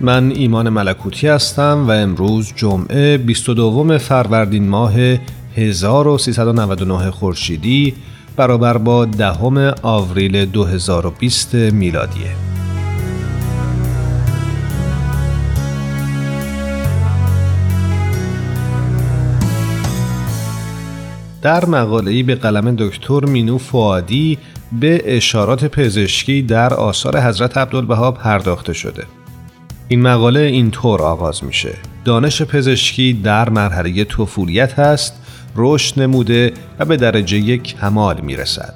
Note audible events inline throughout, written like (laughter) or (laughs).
من ایمان ملکوتی هستم و امروز جمعه 22 فروردین ماه 1399 خورشیدی برابر با دهم آوریل 2020 میلادیه. در مقاله‌ای به قلم دکتر مینو فوادی به اشارات پزشکی در آثار حضرت عبدالبها پرداخته شده. این مقاله اینطور آغاز میشه. دانش پزشکی در مرحله طفولیت هست رشد نموده و به درجه کمال می‌رسد.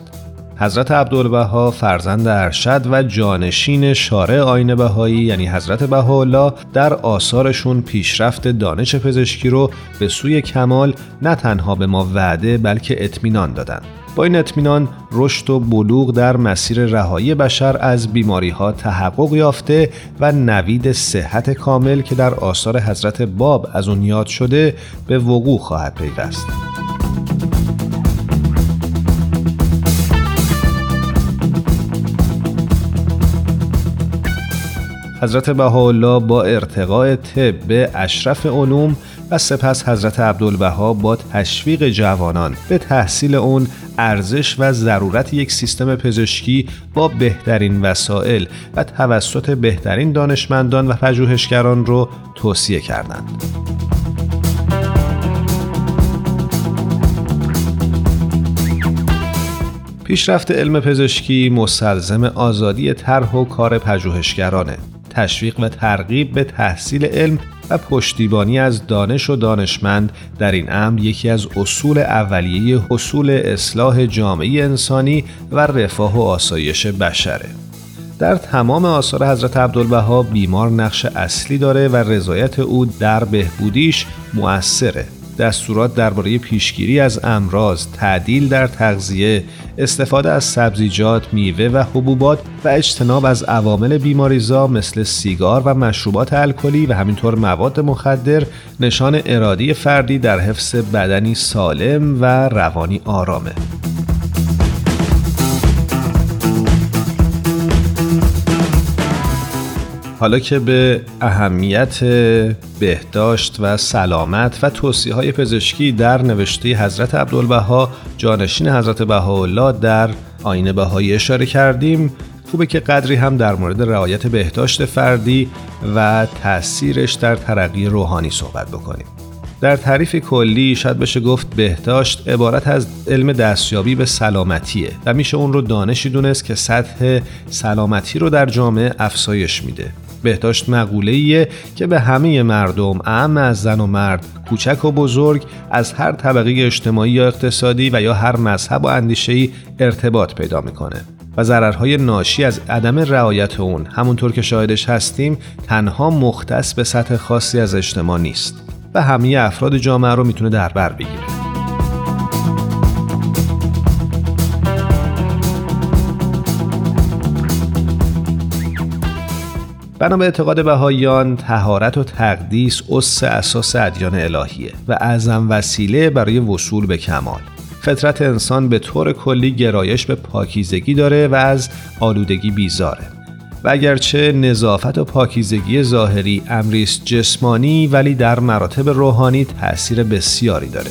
حضرت عبدالبها فرزند ارشد و جانشین شارع آین بهایی یعنی حضرت بهاءالله در آثارشون پیشرفت دانش پزشکی رو به سوی کمال نه تنها به ما وعده بلکه اطمینان دادند با این اطمینان رشد و بلوغ در مسیر رهایی بشر از بیماری ها تحقق یافته و نوید صحت کامل که در آثار حضرت باب از اون یاد شده به وقوع خواهد پیوست. حضرت بهاءالله با ارتقاء طب به اشرف علوم و سپس حضرت عبدالبها با تشویق جوانان به تحصیل اون ارزش و ضرورت یک سیستم پزشکی با بهترین وسایل و توسط بهترین دانشمندان و پژوهشگران رو توصیه کردند. پیشرفت علم پزشکی مستلزم آزادی طرح و کار پژوهشگرانه تشویق و ترغیب به تحصیل علم و پشتیبانی از دانش و دانشمند در این امر یکی از اصول اولیه حصول اصلاح جامعه انسانی و رفاه و آسایش بشره. در تمام آثار حضرت عبدالبها بیمار نقش اصلی داره و رضایت او در بهبودیش مؤثره. دستورات درباره پیشگیری از امراض، تعدیل در تغذیه، استفاده از سبزیجات، میوه و حبوبات و اجتناب از عوامل بیماریزا مثل سیگار و مشروبات الکلی و همینطور مواد مخدر نشان ارادی فردی در حفظ بدنی سالم و روانی آرامه. حالا که به اهمیت بهداشت و سلامت و توصیه های پزشکی در نوشته حضرت عبدالبها جانشین حضرت بهاءالله در آین بهایی اشاره کردیم خوبه که قدری هم در مورد رعایت بهداشت فردی و تاثیرش در ترقی روحانی صحبت بکنیم. در تعریف کلی شاید بشه گفت بهداشت عبارت از علم دستیابی به سلامتیه و میشه اون رو دانشی دونست که سطح سلامتی رو در جامعه افزایش میده. بهداشت مقوله که به همه مردم اعم از زن و مرد کوچک و بزرگ از هر طبقه اجتماعی یا اقتصادی و یا هر مذهب و اندیشه‌ای ارتباط پیدا می‌کنه و ضررهای ناشی از عدم رعایت اون همونطور که شاهدش هستیم تنها مختص به سطح خاصی از اجتماع نیست و همه افراد جامعه رو می‌تونه در بر بگیره. بنا به اعتقاد بهاییان تهارت و تقدیس اس اساس ادیان الهیه و اعظم وسیله برای وصول به کمال. فطرت انسان به طور کلی گرایش به پاکیزگی داره و از آلودگی بیزاره. و اگرچه نظافت و پاکیزگی ظاهری امریست جسمانی ولی در مراتب روحانی تأثیر بسیاری داره.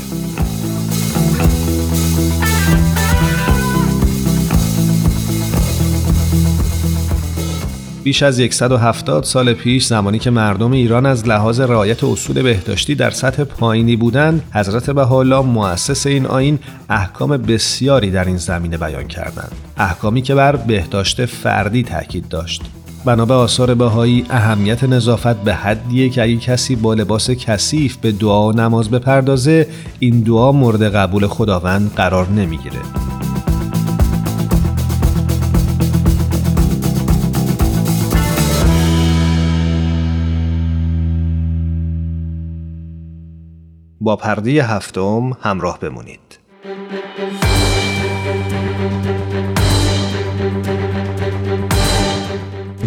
بیش از 170 سال پیش زمانی که مردم ایران از لحاظ رعایت اصول بهداشتی در سطح پایینی بودند حضرت بهاءالله مؤسس این آین احکام بسیاری در این زمینه بیان کردند. احکامی که بر بهداشت فردی تاکید داشت. بنا به آثار بهایی اهمیت نظافت به حدیه که اگه کسی با لباس کثیف به دعا و نماز بپردازه این دعا مورد قبول خداوند قرار نمی‌گیره. با پرده هفتم همراه بمونید.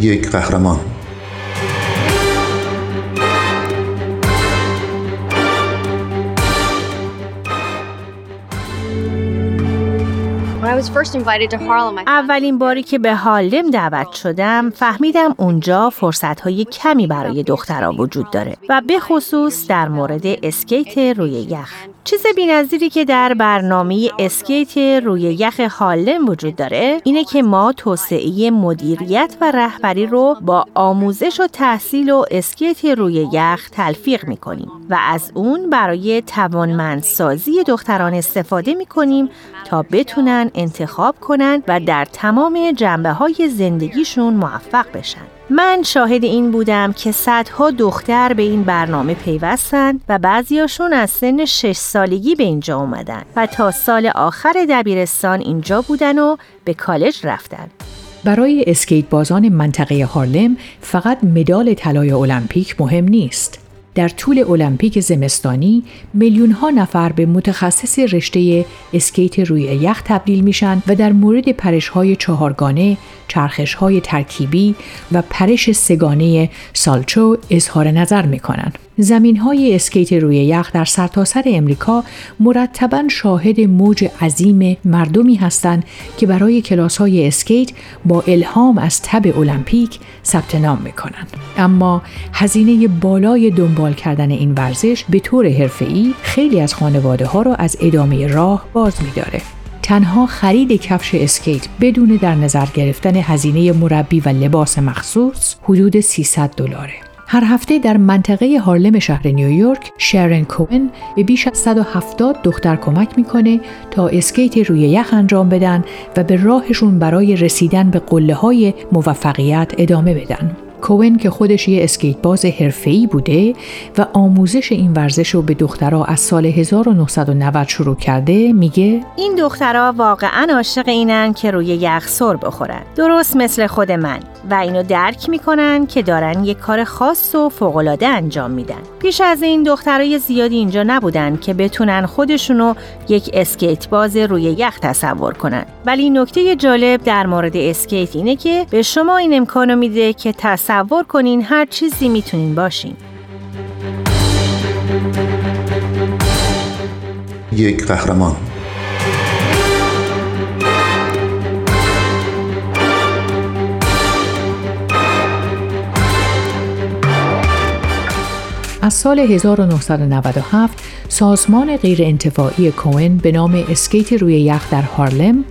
یک قهرمان اولین باری که به هارلم دعوت شدم فهمیدم اونجا فرصت های کمی برای دخترها وجود داره و به خصوص در مورد اسکیت روی یخ. چیز بینظیری که در برنامه اسکیت روی یخ هالم وجود داره اینه که ما توسعه مدیریت و رهبری رو با آموزش و تحصیل و اسکیت روی یخ تلفیق می‌کنیم و از اون برای توانمندسازی دختران استفاده می‌کنیم تا بتونن انتخاب کنن و در تمام جنبه های زندگیشون موفق بشن. من شاهد این بودم که صدها دختر به این برنامه پیوستن و بعضیاشون از سن شش سالگی به اینجا اومدن و تا سال آخر دبیرستان اینجا بودن و به کالج رفتن. برای اسکیت بازان منطقه هارلم فقط مدال طلای المپیک مهم نیست. در طول المپیک زمستانی میلیون ها نفر به متخصص رشته اسکیت روی یخ تبدیل میشن و در مورد پرش های چهارگانه، چرخش های ترکیبی و پرش سگانه سالچو اظهار نظر می‌کنند. زمین های اسکیت روی یخ در سرتاسر سر امریکا مرتبا شاهد موج عظیم مردمی هستند که برای کلاس های اسکیت با الهام از تب المپیک ثبت نام می‌کنند اما هزینه بالای دنبال کردن این ورزش به طور حرفه‌ای خیلی از خانواده ها را از ادامه راه باز میداره تنها خرید کفش اسکیت بدون در نظر گرفتن هزینه مربی و لباس مخصوص حدود 300 دلاره. هر هفته در منطقه هارلم شهر نیویورک شرن کوئن به بیش از 170 دختر کمک می‌کنه تا اسکیت روی یخ انجام بدن و به راهشون برای رسیدن به قله های موفقیت ادامه بدن. کوون که خودش یه اسکیت باز حرفه‌ای بوده و آموزش این ورزش رو به دخترها از سال 1990 شروع کرده میگه این دخترها واقعا عاشق اینن که روی یخ سر بخورن. درست مثل خود من. و اینو درک می‌کنن که دارن یک کار خاص و فوقالعاده انجام میدن. پیش از این دخترای زیادی اینجا نبودن که بتونن خودشونو یک اسکیت باز روی یخ تصور کنن. ولی نکته جالب در مورد اسکیت اینه که به شما این امکانو میده که تصور کنین هر چیزی می‌تونین باشین. یک قهرمان. از سال 1997 سازمان غیرانتفاعی کوئن به نام اسکیت روی یخ در هارلم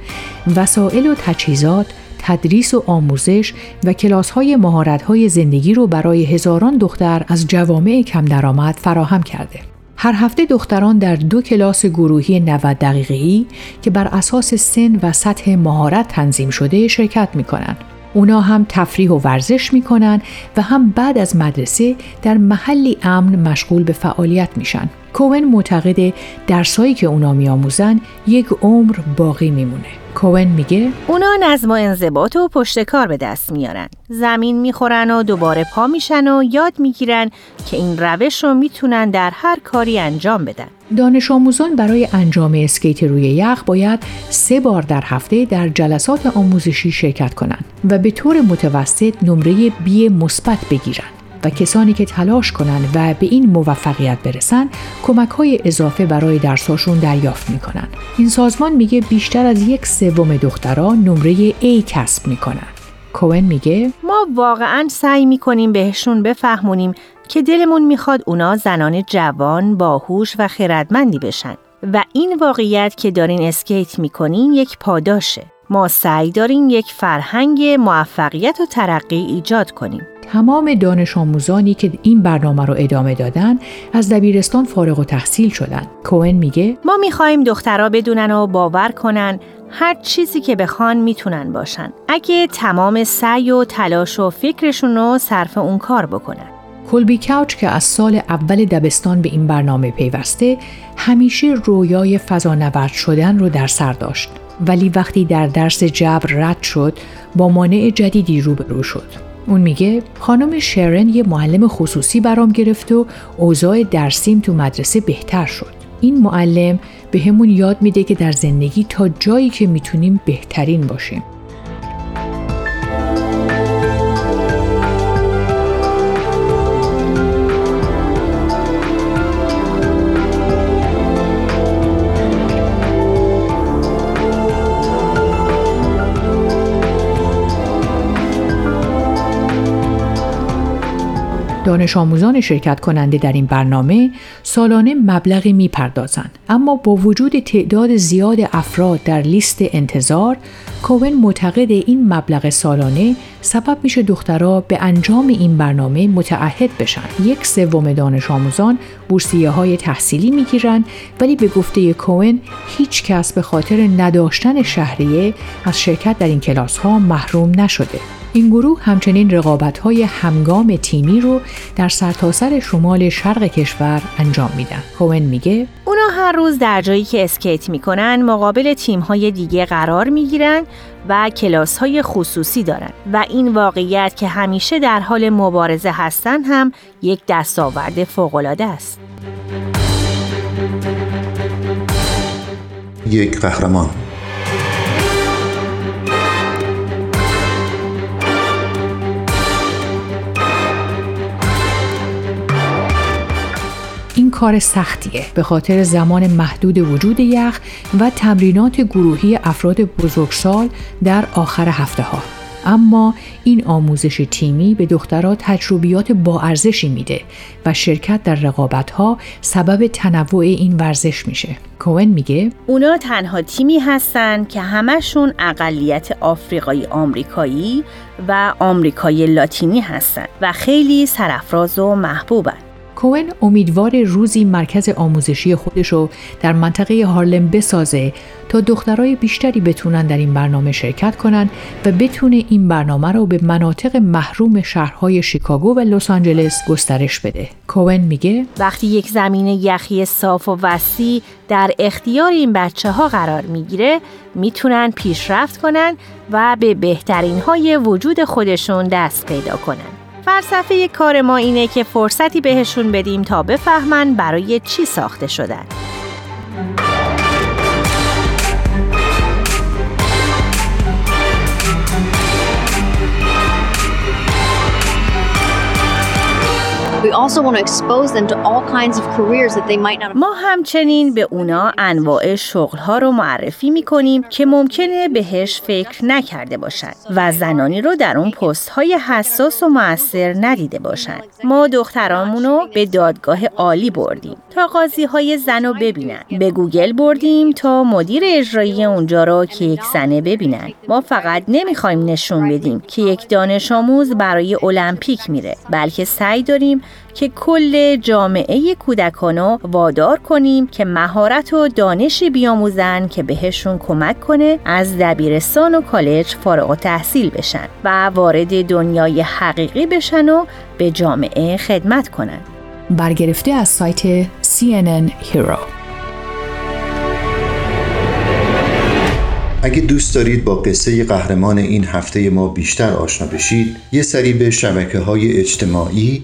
وسایل و تجهیزات تدریس و آموزش و کلاس های مهارت های زندگی رو برای هزاران دختر از جوامع کم درآمد فراهم کرده. هر هفته دختران در دو کلاس گروهی 90 دقیقه‌ای که بر اساس سن و سطح مهارت تنظیم شده شرکت می کنند. اونا هم تفریح و ورزش می‌کنن و هم بعد از مدرسه در محلی امن مشغول به فعالیت میشن. کوون معتقد درسایی که اونا میآموزن یک عمر باقی میمونه. کوون میگه اونا نظم و انضباط و پشتکار به دست میارن. زمین می‌خورن و دوباره پا میشن و یاد می‌گیرن که این روش رو می‌تونن در هر کاری انجام بدن. دانش آموزان برای انجام اسکیت روی یخ باید سه بار در هفته در جلسات آموزشی شرکت کنند و به طور متوسط نمره بی مثبت بگیرند. و کسانی که تلاش کنند و به این موفقیت برسن کمک های اضافه برای درساشون دریافت می‌کنن این سازمان میگه بیشتر از یک سوم دخترها نمره A کسب می‌کنن کوئن میگه ما واقعا سعی می‌کنیم بهشون بفهمونیم که دلمون می‌خواد اونا زنان جوان، باهوش و خردمندی بشن. و این واقعیت که دارین اسکیت می‌کنین یک پاداشه. ما سعی داریم یک فرهنگ موفقیت و ترقی ایجاد کنیم. تمام دانش آموزانی که این برنامه رو ادامه دادن از دبیرستان فارغ و تحصیل شدن. کوئن میگه ما می‌خواهیم دخترها بدونن و باور کنن هر چیزی که بخوان می‌تونن باشن. اگه تمام سعی و تلاش و فکرشون رو صرف اون کار بکنن. کلبی کاوچ که از سال اول دبستان به این برنامه پیوسته همیشه رویای فضانورد شدن رو در سر داشت. ولی وقتی در درس جبر رد شد با مانع جدیدی روبرو شد. اون میگه خانم شرن یه معلم خصوصی برام گرفت و اوضاع درسیم تو مدرسه بهتر شد. این معلم به همون یاد میده که در زندگی تا جایی که می‌تونیم بهترین باشیم. دانش آموزان شرکت کننده در این برنامه سالانه مبلغی می‌پردازند. اما با وجود تعداد زیاد افراد در لیست انتظار کوون معتقد این مبلغ سالانه سبب میشه دخترها به انجام این برنامه متعهد بشن. یک سوم دانش آموزان بورسیه های تحصیلی می‌گیرن ولی به گفته کوون هیچ کس به خاطر نداشتن شهریه از شرکت در این کلاس ها محروم نشده. این گروه همچنین رقابت های همگام تیمی رو در سرتاسر شمال شرق کشور انجام میدن. کوون میگه اونا هر روز در جایی که اسکیت می‌کنن مقابل تیم های دیگه قرار می‌گیرن و کلاس های خصوصی دارن و این واقعیت که همیشه در حال مبارزه هستن هم یک دستاورد فوقالعاده است. یک قهرمان کار سختیه به خاطر زمان محدود وجود یخ و تمرینات گروهی افراد بزرگسال در آخر هفته ها. اما این آموزش تیمی به دخترها تجربیات با ارزشی میده و شرکت در رقابت ها سبب تنوع این ورزش میشه. کوئن میگه اونا تنها تیمی هستن که همشون اقلیت آفریقایی آمریکایی و آمریکای لاتینی هستن و خیلی سرفراز و محبوبن. کوئن امیدوار روزی مرکز آموزشی خودش رو در منطقه هارلم بسازه تا دخترای بیشتری بتونن در این برنامه شرکت کنن و بتونه این برنامه رو به مناطق محروم شهرهای شیکاگو و لس آنجلس گسترش بده. کوئن میگه وقتی یک زمین یخی صاف و وسیع در اختیار این بچه ها قرار می‌گیره می‌تونن پیشرفت کنن و به بهترین های وجود خودشون دست پیدا کنن. فلسفه کار ما اینه که فرصتی بهشون بدیم تا بفهمن برای چی ساخته شدن. ما همچنین به اونا انواع شغل ها رو معرفی می کنیم که ممکنه بهش فکر نکرده باشند و زنانی رو در اون پست های حساس و موثر ندیده باشند. ما دخترامونو به دادگاه عالی بردیم تا قاضی های زن رو ببینن. به گوگل بردیم تا مدیر اجرایی اونجا رو که یک زنه ببینن. ما فقط نمی‌خوایم نشون بدیم که یک دانش آموز برای المپیک میره بلکه سعی داریم که کل جامعه کودکانو وادار کنیم که مهارت و دانشی بیاموزن که بهشون کمک کنه از دبیرستان و کالج فارغ و تحصیل بشن و وارد دنیای حقیقی بشن و به جامعه خدمت کنن. برگرفته از سایت CNN Hero اگه دوست دارید با قصه قهرمان این هفته ما بیشتر آشنا بشید یه سری به شبکه های اجتماعی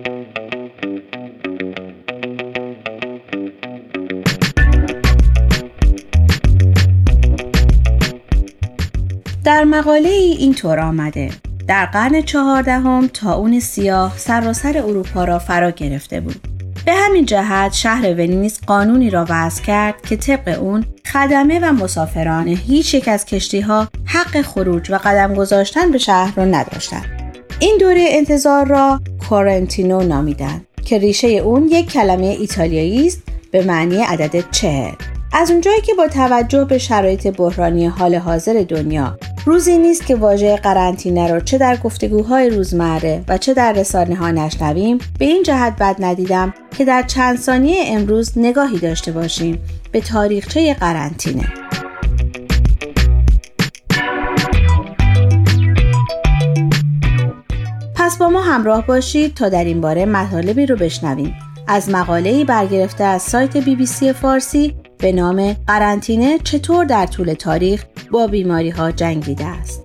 در مقاله ای اینطور آمده در قرن چهاردهم تا اون سیاه سراسر اروپا را فرا گرفته بود به همین جهت شهر ونیز قانونی را وضع کرد که طبق اون خدمه و مسافران هیچ یک از کشتی ها حق خروج و قدم گذاشتن به شهر را نداشتند. این دوره انتظار را کورنتینو نامیدند که ریشه اون یک کلمه ایتالیایی است به معنی عدد چهل. از اونجایی که با توجه به شرایط بحرانی حال حاضر دنیا روزی نیست که واژه قرنطینه رو چه در گفتگوهای روزمره و چه در رسانه ها نشنویم. به این جهت بد ندیدم که در چند ثانیه امروز نگاهی داشته باشیم به تاریخچه قرنطینه. پس با ما همراه باشید تا در این باره مطالبی رو بشنویم. از مقاله‌ای برگرفته از سایت بی بی سی فارسی به نام قرنطینه چطور در طول تاریخ با بیماری ها جنگیده است.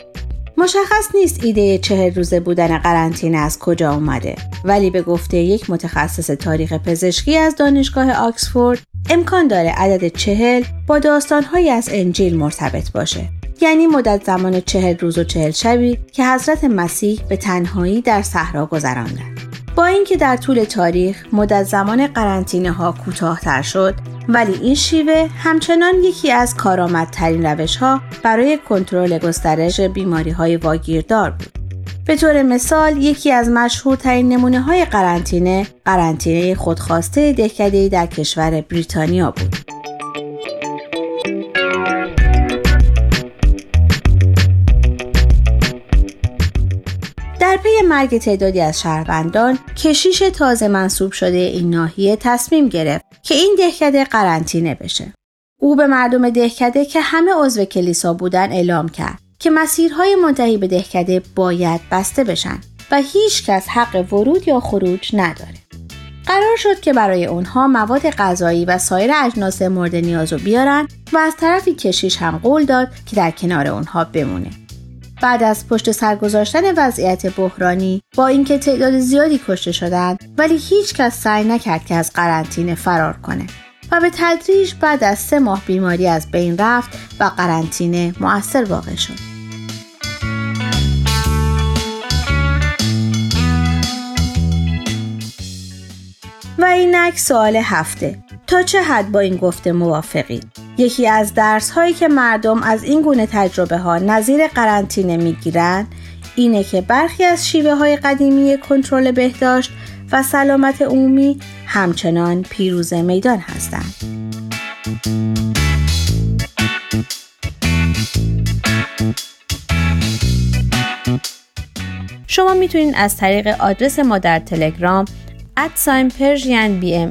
مشخص نیست ایده چهل روزه بودن قرنطینه از کجا اومده ولی به گفته یک متخصص تاریخ پزشکی از دانشگاه آکسفورد امکان داره عدد چهل با داستانهایی از انجیل مرتبط باشه یعنی مدت زمان چهل روز و چهل شبی که حضرت مسیح به تنهایی در صحرا گذراندند با اینکه در طول تاریخ مدت زمان قرنطینه ها کوتاهتر شد ولی این شیوه همچنان یکی از کارآمدترین روش ها برای کنترل گسترش بیماری های واگیردار بود. به طور مثال یکی از مشهورترین نمونه های قرنطینه قرنطینه خودخواسته دهکده در کشور بریتانیا بود. مرگ تعدادی از شهروندان کشیش تازه منصوب شده این ناحیه تصمیم گرفت که این دهکده قرنطینه بشه. او به مردم دهکده که همه عضو کلیسا بودن اعلام کرد که مسیرهای منتهی به دهکده باید بسته بشن و هیچ کس حق ورود یا خروج نداره. قرار شد که برای اونها مواد غذایی و سایر اجناس مورد نیاز رو بیارن و از طرفی کشیش هم قول داد که در کنار اونها بمونه. بعد از پشت سر گذاشتن وضعیت بحرانی با اینکه تعداد زیادی کشته شدند ولی هیچ کس سعی نکرد که از قرنطینه فرار کنه. و به تدریج بعد از سه ماه بیماری از بین رفت و قرنطینه مؤثر واقع شد. و اینک سوال هفته. تا چه حد با این گفته موافقید یکی از درس هایی که مردم از این گونه تجربه ها نظیر قرنطینه می‌گیرند اینه که برخی از شیوه های قدیمی کنترل بهداشت و سلامت عمومی همچنان پیروز میدان هستند. شما می‌تونید از طریق آدرس ما در تلگرام ادساین پرژین بی ام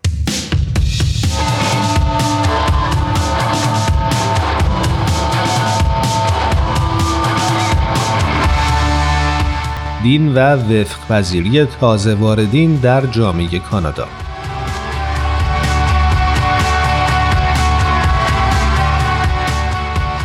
دین و وفق پذیری تازه واردین در جامعه کانادا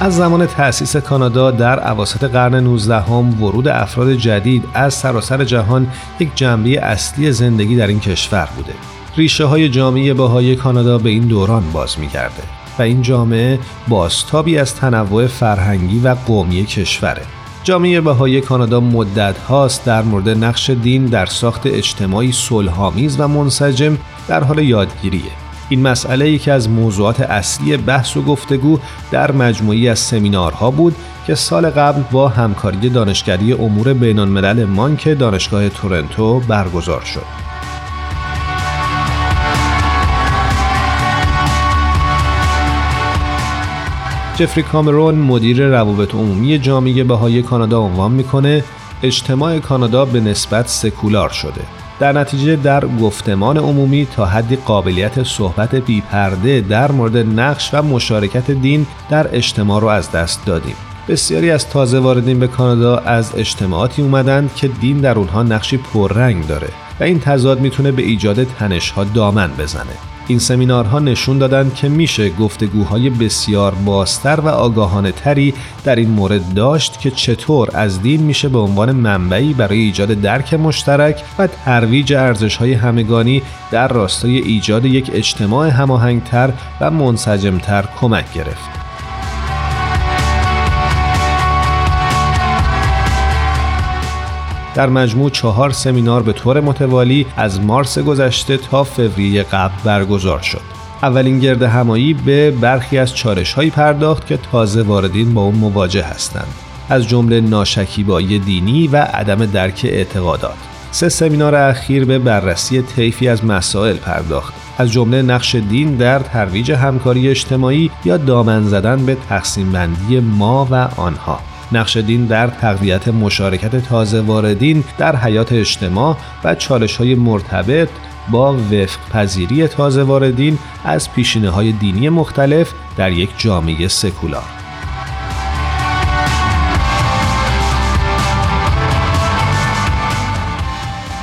از زمان تأسیس کانادا در عواسط قرن 19 هم ورود افراد جدید از سراسر جهان یک جنبه اصلی زندگی در این کشور بوده. ریشه های جامعه باهای کانادا به این دوران باز میگرده و این جامعه بازتابی از تنوع فرهنگی و قومی کشوره. جامعه بهای کانادا مدت هاست در مورد نقش دین در ساخت اجتماعی صلحآمیز و منسجم در حال یادگیریه. این مسئله یکی از موضوعات اصلی بحث و گفتگو در مجموعی از سمینارها بود که سال قبل با همکاری دانشکده امور بین الملل مانک دانشگاه تورنتو برگزار شد. جفری کامرون مدیر روابط عمومی جامعه بهای کانادا عنوان می‌کنه اجتماع کانادا به نسبت سکولار شده. در نتیجه در گفتمان عمومی تا حدی قابلیت صحبت بیپرده در مورد نقش و مشارکت دین در اجتماع رو از دست دادیم. بسیاری از تازه واردین به کانادا از اجتماعاتی اومدند که دین در اونها نقشی پررنگ داره و این تضاد می‌تونه به ایجاد تنشها دامن بزنه. این سمینارها نشون دادند که میشه گفتگوهای بسیار بازتر و آگاهانه تری در این مورد داشت که چطور از دین میشه به عنوان منبعی برای ایجاد درک مشترک و ترویج ارزشهای همگانی در راستای ایجاد یک اجتماع هماهنگتر و منسجمتر کمک گرفت. در مجموع چهار سمینار به طور متوالی از مارس گذشته تا فوریه قبل برگزار شد. اولین گرد همایی به برخی از چارش هایی پرداخت که تازه واردین با اون مواجه هستند. از جمله ناشکیبایی دینی و عدم درک اعتقادات. سه سمینار اخیر به بررسی طیفی از مسائل پرداخت از جمله نقش دین در ترویج همکاری اجتماعی یا دامن زدن به تقسیم بندی ما و آنها نقش دین در تقویت مشارکت تازه واردین در حیات اجتماع و چالش های مرتبط با وفق پذیری تازه واردین از پیشینه های دینی مختلف در یک جامعه سکولار.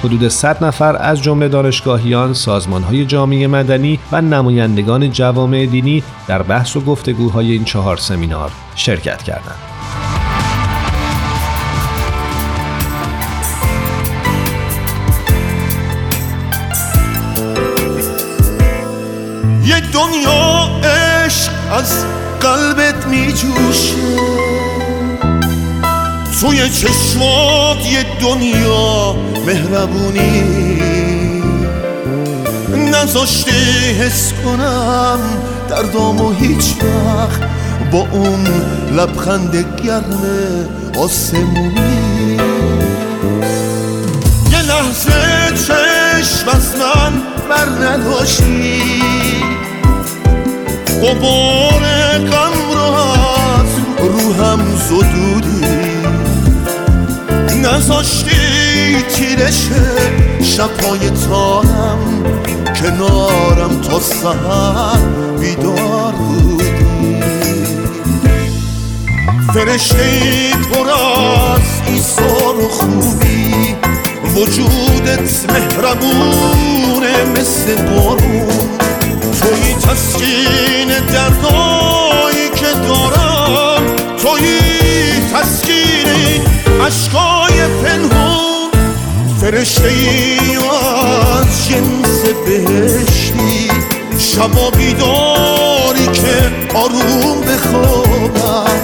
حدود 100 نفر از جمله دانشگاهیان، سازمانهای جامعه مدنی و نمایندگان جوامع دینی در بحث و گفتگوهای این چهار سمینار شرکت کردند. دنیا عشق از قلبت می جوشه توی چشمات یه دنیا مهربونی. نذاشته حس کنم دردامو هیچ وقت با اون لبخند گرم آسمونی. یه لحظه چشم از من بر نداشتی قبار غم را از روحم زدودی. نزاشتی تیرش شبهای تارم کنارم تا سهر بیدار بودی. فرشته پر از ایسار و خوبی وجودت مهربونه مثل بارون. توی تسکین دردایی که دارم توی تسکین عشقای پنهون فرشته ای از جنس بهشتی. شبا بیداری که آروم بخوابم.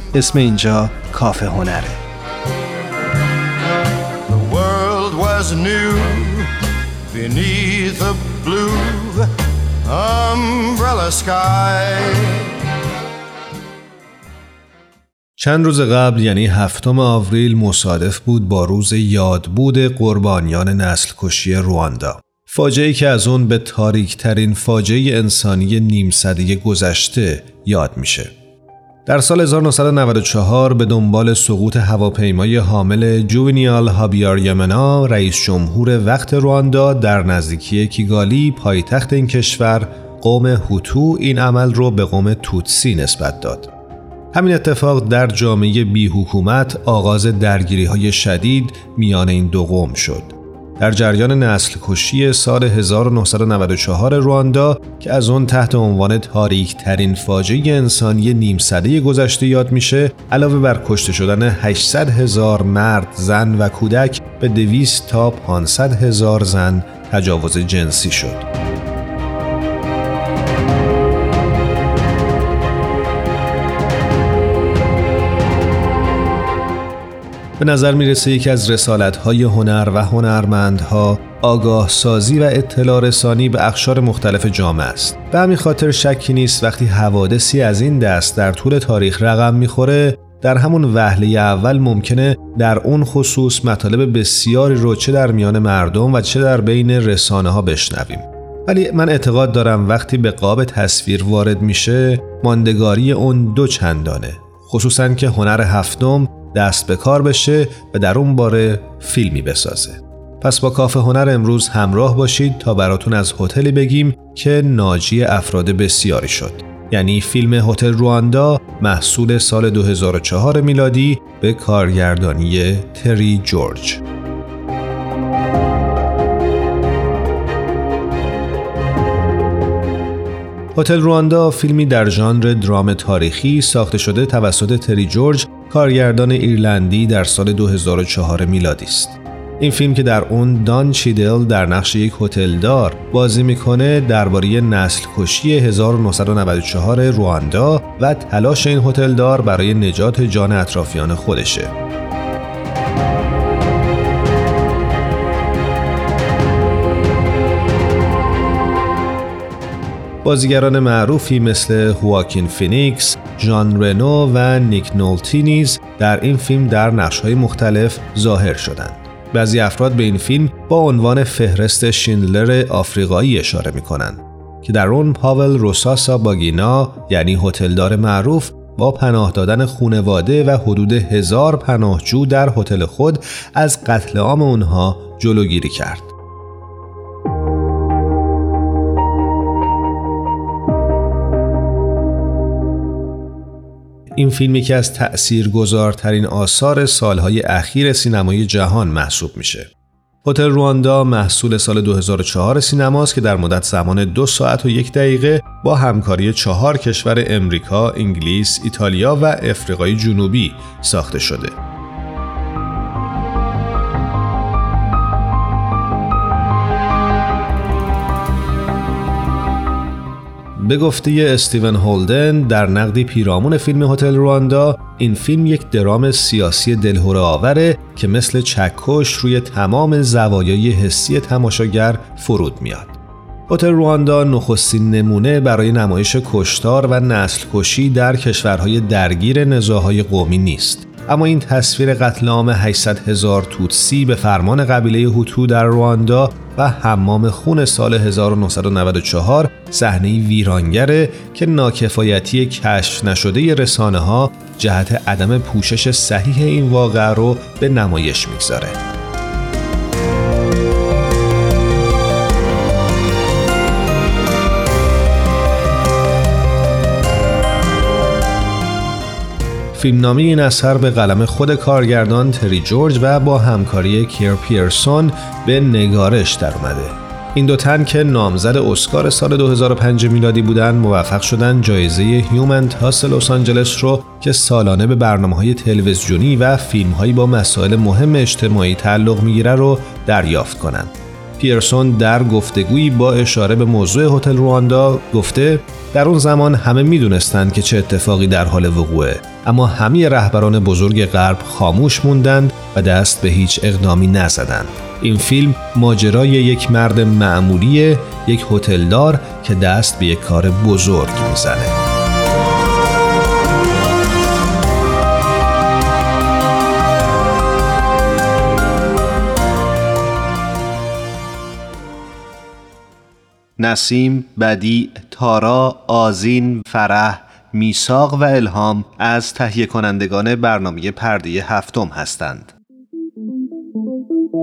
اسم اینجا کافه هنره The world was new beneath a blue umbrella sky. چند روز قبل یعنی هفتم آوریل مصادف بود با روز یادبود قربانیان نسل کشی رواندا. فاجعه که از اون به تاریک ترین فاجعه انسانی نیم صده گذشته یاد میشه. در سال 1994 به دنبال سقوط هواپیمای حامل جوینیال هابیار یمنا رئیس جمهور وقت رواندا در نزدیکی کیگالی پایتخت این کشور قوم هوتو این عمل رو به قوم توتسی نسبت داد. همین اتفاق در جامعه بی حکومت آغاز درگیری های شدید میان این دو قوم شد. در جریان نسل کشی سال 1994 رواندا که از اون تحت عنوان تاریک ترین فاجعه انسانی نیم سده گذشته یاد میشه علاوه بر کشته شدن 800 هزار مرد، زن و کودک به 200 تا 500 هزار زن تجاوز جنسی شد. به نظر می‌رسه یکی از رسالت‌های هنر و هنرمندها آگاه سازی و اطلاع رسانی به اخشار مختلف جامعه است. به همین خاطر شکی نیست وقتی حوادثی از این دست در طول تاریخ رقم می‌خوره در همون وهله اول ممکنه در اون خصوص مطالب بسیاری رو چه در میان مردم و چه در بین رسانه ها بشنویم. ولی من اعتقاد دارم وقتی به قاب تصویر وارد میشه ماندگاری اون دو چندانه خصوصا که هنر هفتم دست به کار بشه و در اون باره فیلمی بسازه. پس با کافه هنر امروز همراه باشید تا براتون از هتلی بگیم که ناجی افراد بسیاری شد. یعنی فیلم هتل رواندا محصول سال 2004 میلادی به کارگردانی تری جورج. هتل رواندا فیلمی در ژانر درام تاریخی ساخته شده توسط تری جورج کارگردان ایرلندی در سال 2004 میلادی است. این فیلم که در اون دان چیدل در نقش یک هتلدار بازی می‌کنه درباره نسل کشی 1994 رواندا و تلاش این هتلدار برای نجات جان اطرافیان خودشه. بازیگران معروفی مثل هواکین فینیکس، جان رنو و نیک نولتی نیز در این فیلم در نقش‌های مختلف ظاهر شدند. بعضی افراد به این فیلم با عنوان فهرست شیندلر آفریقایی اشاره می کنند که در اون پاول روسساباگینا یعنی هتلدار معروف با پناه دادن خونواده و حدود هزار پناهجو در هتل خود از قتل عام اونها جلوگیری کرد. این فیلم یکی از تأثیرگذارترین آثار سالهای اخیر سینمای جهان محسوب میشه. هتل رواندا محصول سال 2004 سینماست که در مدت زمان دو ساعت و یک دقیقه با همکاری چهار کشور امریکا، انگلیس، ایتالیا و افریقای جنوبی ساخته شده. به گفته استیون هولدن در نقدی پیرامون فیلم هتل رواندا این فیلم یک درام سیاسی دلهوره آوره که مثل چکش روی تمام زوایای حسی تماشاگر فرود میاد. هتل رواندا نخستین نمونه برای نمایش کشتار و نسل کشی در کشورهای درگیر نزاهای قومی نیست. اما این تصویر قتل عام 800 هزار توتسی به فرمان قبیله هوتو در رواندا و حمام خون سال 1994 صحنه ویرانگره که ناکفایتی کشف نشده رسانه ها جهت عدم پوشش صحیح این واقعه رو به نمایش می‌گذاره. فیلمنامه این اثر به قلم خود کارگردان تری جورج و با همکاری کیر پیرسون به نگارش در اومده. این دو تن که نامزد اسکار سال 2005 میلادی بودند موفق شدن جایزه هیومن تاس لس آنجلس رو که سالانه به برنامه های تلویزیونی و فیلم هایی با مسائل مهم اجتماعی تعلق می‌گیره رو دریافت کنند. پیرسون در گفتگویی با اشاره به موضوع هتل رواندا گفته در اون زمان همه می‌دونستند که چه اتفاقی در حال وقوعه اما همه رهبران بزرگ غرب خاموش موندند و دست به هیچ اقدامی نزدند. این فیلم ماجرای یک مرد معمولی یک هتلدار که دست به یک کار بزرگ می‌زنه. نسیم، بدی، تارا، آزین، فرح، میساق و الهام از تهیه کنندگان برنامه پرده هفتم هستند.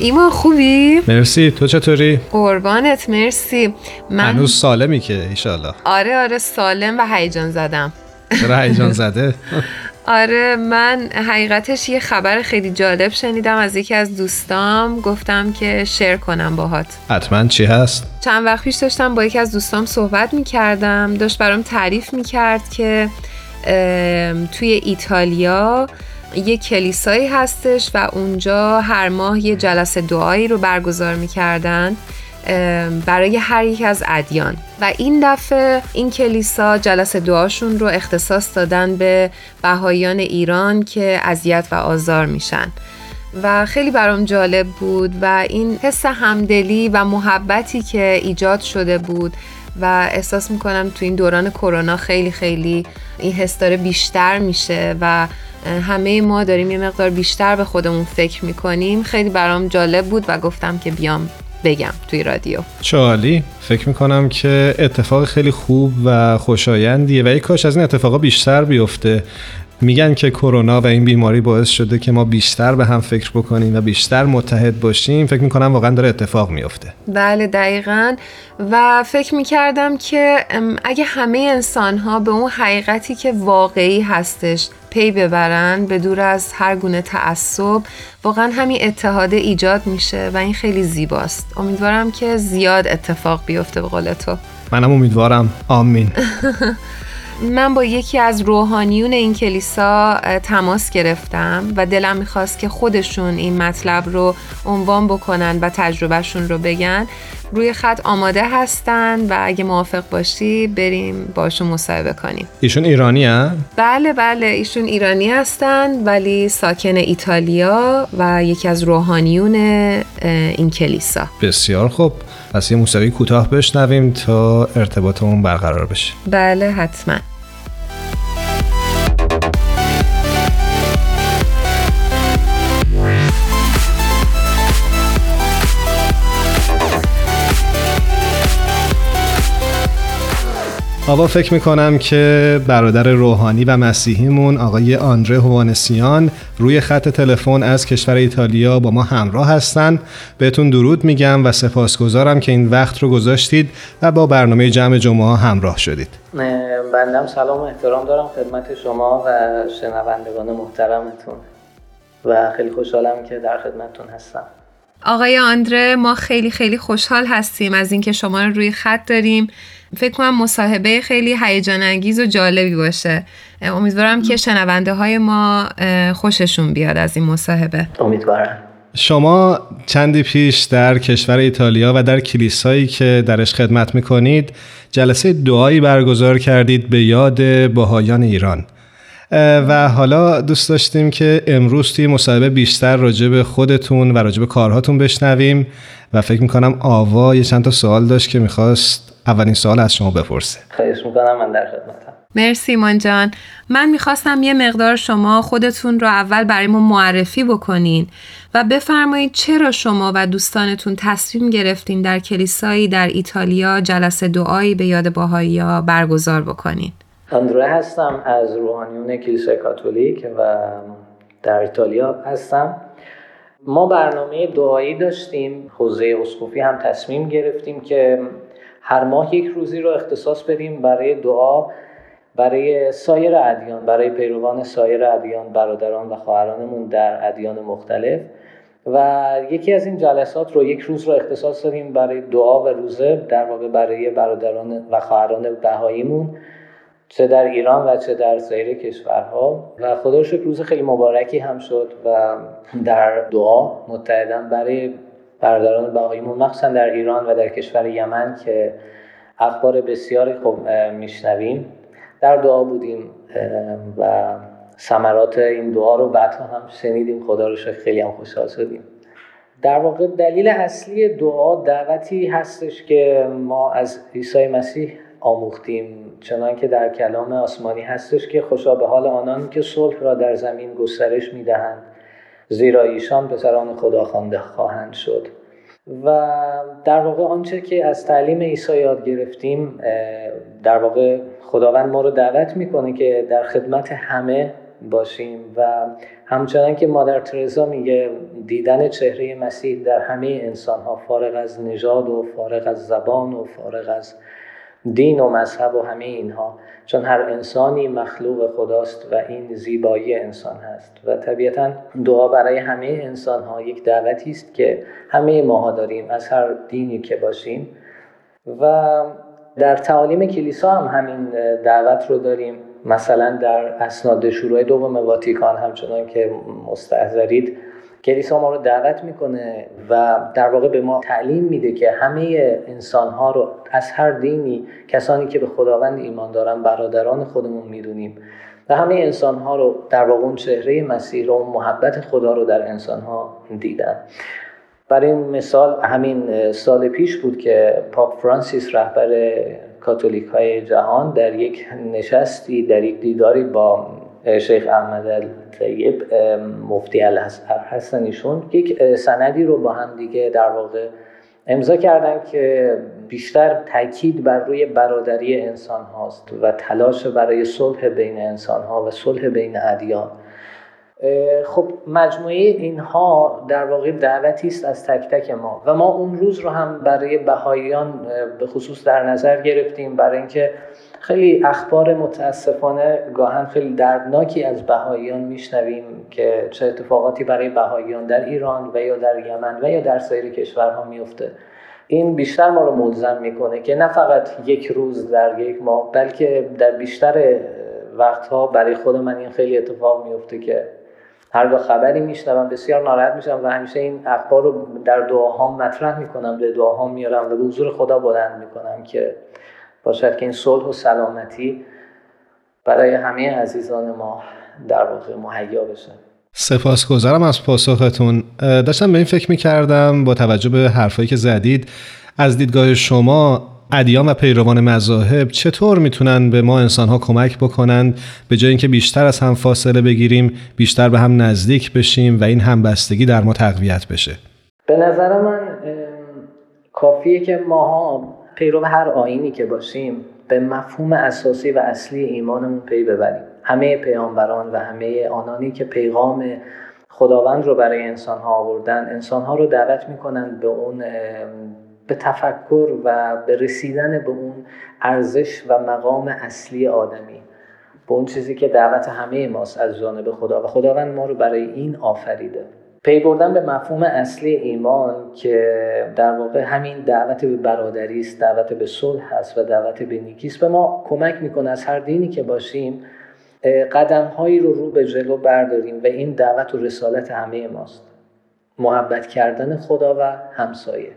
ایما خوبی؟ مرسی تو چطوری؟ قربانت مرسی من هنوز سالمی که ایشالله آره آره سالم و هیجان زدم چرا هیجان زده؟ (laughs) آره من حقیقتش یه خبر خیلی جالب شنیدم از یکی از دوستام گفتم که شیر کنم باهات حتما چی هست؟ چند وقت پیش داشتم با یکی از دوستام صحبت می‌کردم داشت برام تعریف می‌کرد که توی ایتالیا یه کلیسایی هستش و اونجا هر ماه یه جلسه دعایی رو برگزار می‌کردن برای هر یک از ادیان. و این دفعه این کلیسا جلسه دعاشون رو اختصاص دادن به بهاییان ایران که اذیت و آزار میشن. و خیلی برام جالب بود و این حس همدلی و محبتی که ایجاد شده بود و احساس می‌کنم تو این دوران کرونا خیلی خیلی این حس داره بیشتر میشه و همه ما داریم یه مقدار بیشتر به خودمون فکر می‌کنیم. خیلی برام جالب بود و گفتم که بیام بگم توی رادیو. چالی فکر می‌کنم که اتفاق خیلی خوب و خوشایندیه. و یک کاش از این اتفاقا بیشتر بیفته. میگن که کرونا و این بیماری باعث شده که ما بیشتر به هم فکر بکنیم و بیشتر متحد باشیم. فکر می‌کنم واقعا داره اتفاق میفته بله دقیقا. و فکر می‌کردم که اگه همه انسان ها به اون حقیقتی که واقعی هستش پی ببرن به دور از هر گونه تعصب واقعا همین اتحاد ایجاد میشه و این خیلی زیباست. امیدوارم که زیاد اتفاق بیفته به قول تو. منم امیدوارم. آمین. (laughs) من با یکی از روحانیون این کلیسا تماس گرفتم و دلم می‌خواست که خودشون این مطلب رو عنوان بکنن و تجربهشون رو بگن. روی خط آماده هستن و اگه موافق باشی بریم باشون مصاحبه کنیم. ایشون ایرانی هن؟ بله بله ایشون ایرانی هستن ولی ساکن ایتالیا و یکی از روحانیون این کلیسا. بسیار خوب. پس یه موسیقی کوتاه بشنویم تا ارتباطمون برقرار بشه. بله حتما. آوا فکر می‌کنم که برادر روحانی و مسیحیمون آقای آندره هوانسیان روی خط تلفن از کشور ایتالیا با ما همراه هستن. بهتون درود میگم و سپاسگزارم که این وقت رو گذاشتید و با برنامه جمع جمعه همراه شدید. بندم سلام و احترام دارم خدمت شما و شنوندگان محترمتون و خیلی خوشحالم که در خدمتتون هستم. آقای آندره ما خیلی خیلی خوشحال هستیم از اینکه شما رو روی خط داریم. فکر کنم مصاحبه خیلی هیجان انگیز و جالبی باشه. امیدوارم که شنونده های ما خوششون بیاد از این مصاحبه. امیدوارم. شما چندی پیش در کشور ایتالیا و در کلیسایی که درش خدمت می‌کنید جلسه دعایی برگزار کردید به یاد باهایان ایران. و حالا دوست داشتیم که امروز توی مصاحبه بیشتر راجع به خودتون و راجع به کارهاتون بشنویم. و فکر می‌کنم آوا یه چند تا سوال داشت که می‌خواست اولین سوال از شما بپرسه. خواهش می‌کنم من در خدمتم مرسی ایمان جان. من می‌خواستم یه مقدار شما خودتون رو اول برای ما معرفی بکنین و بفرمایید چرا شما و دوستانتون تصمیم گرفتین در کلیسایی در ایتالیا جلسه دعایی به یاد باهایی برگزار بکنین؟ اندره هستم از روحانیون کلیسای کاتولیک و در ایتالیا هستم. ما برنامه دعایی داشتیم حوزه اسقفی هم تصمیم گرفتیم که هر ماه یک روزی رو اختصاص بدیم برای دعا برای سایر ادیان برای پیروان سایر ادیان برادران و خواهرانمون در ادیان مختلف. و یکی از این جلسات رو یک روز رو اختصاص دادیم برای دعا و روزه در واقع برای برادران و خواهران بهاییمون. چه در ایران و چه در سایر کشورها. و خدا شکر روز خیلی مبارکی هم شد و در دعا متحدن برای برادران بهاییمون مخصوصا در ایران و در کشور یمن که اخبار بسیاری خوب میشنویم. در دعا بودیم و ثمرات این دعا رو بعدها هم شنیدیم. خدا رو شکر خیلی هم خوشحال شدیم. در واقع دلیل اصلی دعا دعوتی هستش که ما از عیسی مسیح آموختیم چنان که در کلام آسمانی هستش که خوشا به حال آنان که صلح را در زمین گسترش می‌دهند زیرا ایشان پسران خدا خوانده خواهند شد. و در واقع آنچه که از تعلیم عیسی یاد گرفتیم در واقع خداوند ما رو دعوت می‌کنه که در خدمت همه باشیم و همچنان که مادر ترزا میگه دیدن چهره مسیح در همه انسان ها فارغ از نژاد و فارغ از زبان و فارغ از دین و مذهب و همه اینها چون هر انسانی مخلوق خداست و این زیبایی انسان هست. و طبیعتا دعا برای همه انسان ها یک دعوتی است که همه ماها داریم از هر دینی که باشیم. و در تعالیم کلیسا هم همین دعوت رو داریم. مثلا در اسناد شروع دوم واتیکان همچنان که مستحضرید کلیسا ما رو دعوت می‌کنه و در واقع به ما تعلیم میده که همه انسان ها رو از هر دینی کسانی که به خداوند ایمان دارن برادران خودمون می‌دونیم و همه انسان ها رو در واقع اون چهره مسیح رو محبت خدا رو در انسان ها دیدن. برای این مثال همین سال پیش بود که پاپ فرانسیس رهبر کاتولیک های جهان در یک نشستی در یک دیداری با شیخ احمد طیب مفتی الحسن ایشون. یک سندی رو با هم دیگه در واقع امضا کردن که بیشتر تاکید بر روی برادری انسان هاست و تلاش برای صلح بین انسان ها و صلح بین ادیان. خب مجموعه اینها در واقع دعوتی است از تک تک ما و ما اون روز رو هم برای بهاییان به خصوص در نظر گرفتیم برای اینکه خیلی اخبار متاسفانه گاهن خیلی دردناکی از بهاییان میشنویم که چه اتفاقاتی برای بهاییان در ایران و یا در یمن و یا در سایر کشورها میفته این بیشتر ما رو ملزم می‌کنه که نه فقط یک روز در یک ماه بلکه در بیشتر وقتها برای خود من این خیلی اتفاق میفته که هرگاه خبری میشنوم بسیار ناراحت میشم و همیشه این اخبار رو در دعاهام مطرح می‌کنم به دعاهام میارم و به حضور خدا بلند می‌کنم که باشد که این صلح و سلامتی برای همه عزیزان ما در واقع مهیا بشه. سپاسگزارم از پاسختون. داشتم به این فکر می‌کردم با توجه به حرفایی که زدید از دیدگاه شما ادیان و پیروان مذاهب چطور می‌تونن به ما انسانها کمک بکنند به جای اینکه بیشتر از هم فاصله بگیریم بیشتر به هم نزدیک بشیم و این همبستگی در ما تقویت بشه؟ به نظر من کافیه که ماها پیرو هر آینی که باشیم به مفهوم اساسی و اصلی ایمانمون پی ببریم. همه پیامبران و همه آنانی که پیغام خداوند رو برای انسان ها آوردن انسان ها رو دعوت می‌کنن به اون به تفکر و به رسیدن به اون ارزش و مقام اصلی آدمی به اون چیزی که دعوت همه ماست از جانب خدا. و خداوند ما رو برای این آفریده. پی بردن به مفهوم اصلی ایمان که در واقع همین دعوت به برادری است دعوت به صلح هست و دعوت به نیکی است به ما کمک می‌کنه از هر دینی که باشیم قدم هایی رو رو به جلو برداریم و این دعوت و رسالت همه ماست. محبت کردن خدا و همسایه.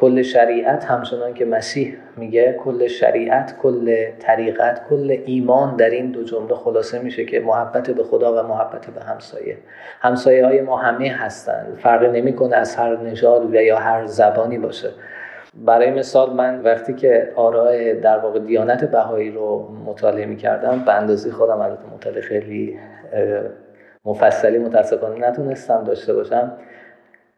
کل شریعت همچنان که مسیح میگه کل شریعت کل طریقت کل ایمان در این دو جمله خلاصه میشه که محبت به خدا و محبت به همسایه. همسایه های ما همه هستن. فرق نمی‌کنه از هر نژاد و یا هر زبانی باشه. برای مثال من وقتی که آراء در واقع دیانت بهایی رو مطالعه می‌کردم به اندازه خودم البته مطالعه خیلی مفصلی متاسفانه نتونستم داشته باشم.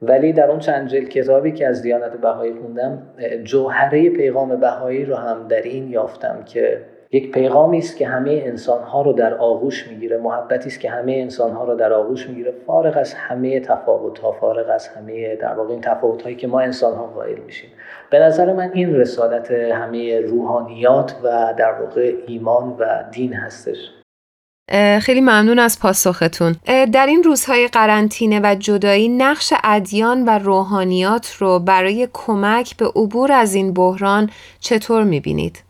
ولی در اون چند جلد کتابی که از دیانت بهایی خوندم جوهره پیغام بهایی رو هم در این یافتم که یک پیغامی است که همه انسانها رو در آغوش می‌گیره محبتی است که همه انسانها رو در آغوش می‌گیره فارغ از همه تفاوت ها فارغ از همه در واقع این تفاوت هایی که ما انسانها قائل میشیم. به نظر من این رسالت همه روحانیات و در واقع ایمان و دین هستش. خیلی ممنون از پاسختون در این روزهای قرنطینه و جدایی نقش ادیان و روحانیات رو برای کمک به عبور از این بحران چطور می‌بینید؟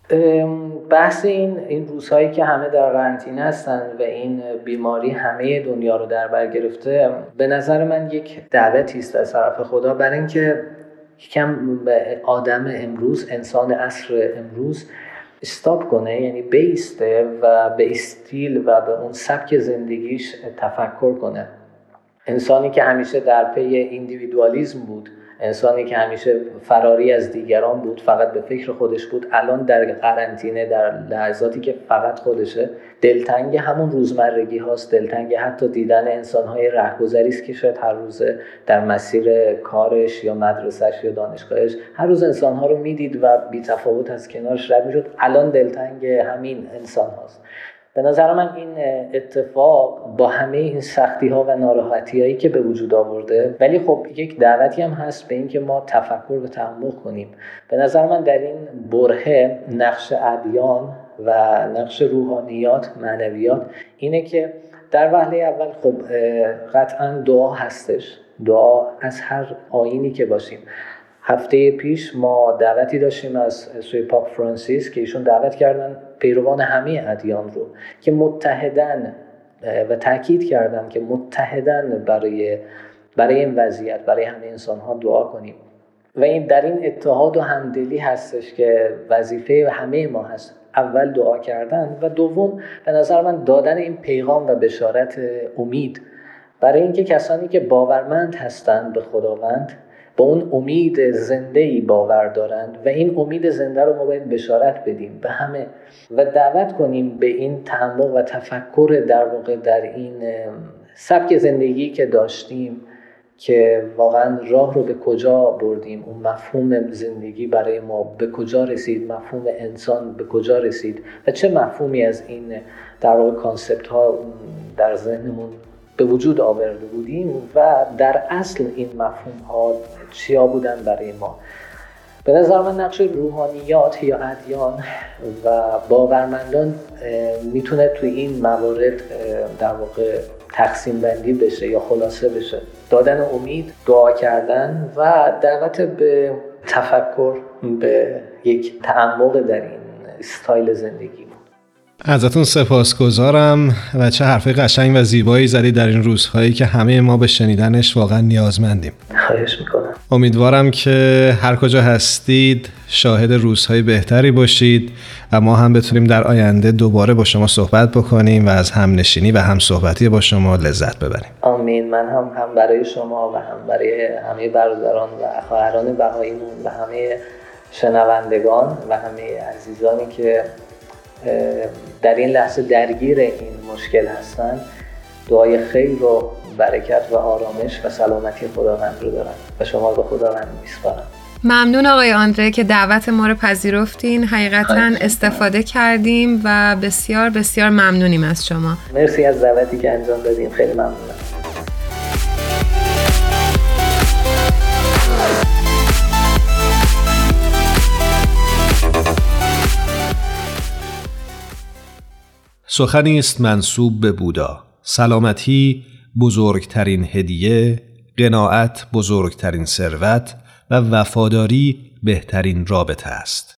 بحث این این روزهایی که همه در قرنطینه هستن و این بیماری همه دنیا رو در بر گرفته به نظر من یک دعوتی است از طرف خدا برای اینکه کم آدم امروز انسان عصر امروز stop کنه یعنی بیسته و به استیل و به اون سبک زندگیش تفکر کنه. انسانی که همیشه در پی individualism بود انسانی که همیشه فراری از دیگران بود فقط به فکر خودش بود. الان در قرنطینه در لحظاتی که فقط خودشه دلتنگ همون روزمرگی هاست. دلتنگ حتی دیدن انسان های رهگذری است که شاید هر روزه در مسیر کارش یا مدرسهش یا دانشگاهش هر روز انسان ها رو می‌دید و بی تفاوت از کنارش رد می‌شد. الان دلتنگ همین انسان هاست. به نظر من این اتفاق با همه این سختی ها و ناراحتی هایی که به وجود آورده ولی خب یک دعوتی هم هست به اینکه ما تفکر و تعمق کنیم. به نظر من در این برهه نقش ادیان و نقش روحانیات معنویات اینه که در وهله اول خب قطعا دعا هستش. دعا از هر آینی که باشیم. هفته پیش ما دعوتی داشتیم از سوی پاپ فرانسیس که ایشون دعوت کردن پیروان همه ادیان رو که متحدن و تاکید کردن که متحدن برای برای این وضعیت برای همه انسان ها دعا کنیم. و این در این اتحاد و همدلی هستش که وظیفه همه ما هست. اول دعا کردن و دوم به نظر من دادن این پیغام و بشارت امید. برای اینکه کسانی که باورمند هستند به خداوند با اون امید زنده ای باور دارند و این امید زنده رو ما باید بشارت بدیم به همه. و دعوت کنیم به این تعمق و تفکر در واقع در این سبک زندگی که داشتیم که واقعا راه رو به کجا بردیم اون مفهوم زندگی برای ما به کجا رسید مفهوم انسان به کجا رسید و چه مفهومی از این در واقع کانسپت ها در ذهنمون به وجود آورده بودیم و در اصل این مفهوم ها چیا بودن برای ما. به نظر من نقش روحانیات یا ادیان و باورمندان می‌تونه توی این موارد در واقع تقسیم بندی بشه یا خلاصه بشه. دادن امید دعا کردن و دعوت به تفکر به یک تعمق در این استایل زندگی. ازتون سپاسگزارم و چه حرف قشنگ و زیبایی زدید در این روزهایی که همه ما به شنیدنش واقعا نیازمندیم. خواهش می‌کنم. امیدوارم که هر کجا هستید شاهد روزهای بهتری باشید و ما هم بتونیم در آینده دوباره با شما صحبت بکنیم و از همنشینی و هم صحبتی با شما لذت ببریم. آمین. من هم هم برای شما و هم برای همه برادران و خواهران بهاییمون و همه شنوندگان و همه عزیزانی که در این لحظه درگیر این مشکل هستن دعای خیر و برکت و آرامش و سلامتی خداوند رو دارن و شما به خداوند میسپارم. ممنون آقای آندره که دعوت ما رو پذیرفتین. حقیقتا استفاده کردیم و بسیار بسیار ممنونیم از شما. مرسی از دعوتی که انجام دادیم. خیلی ممنونم. سخنی است منصوب به بودا. سلامتی بزرگترین هدیه قناعت بزرگترین ثروت و وفاداری بهترین رابطه است.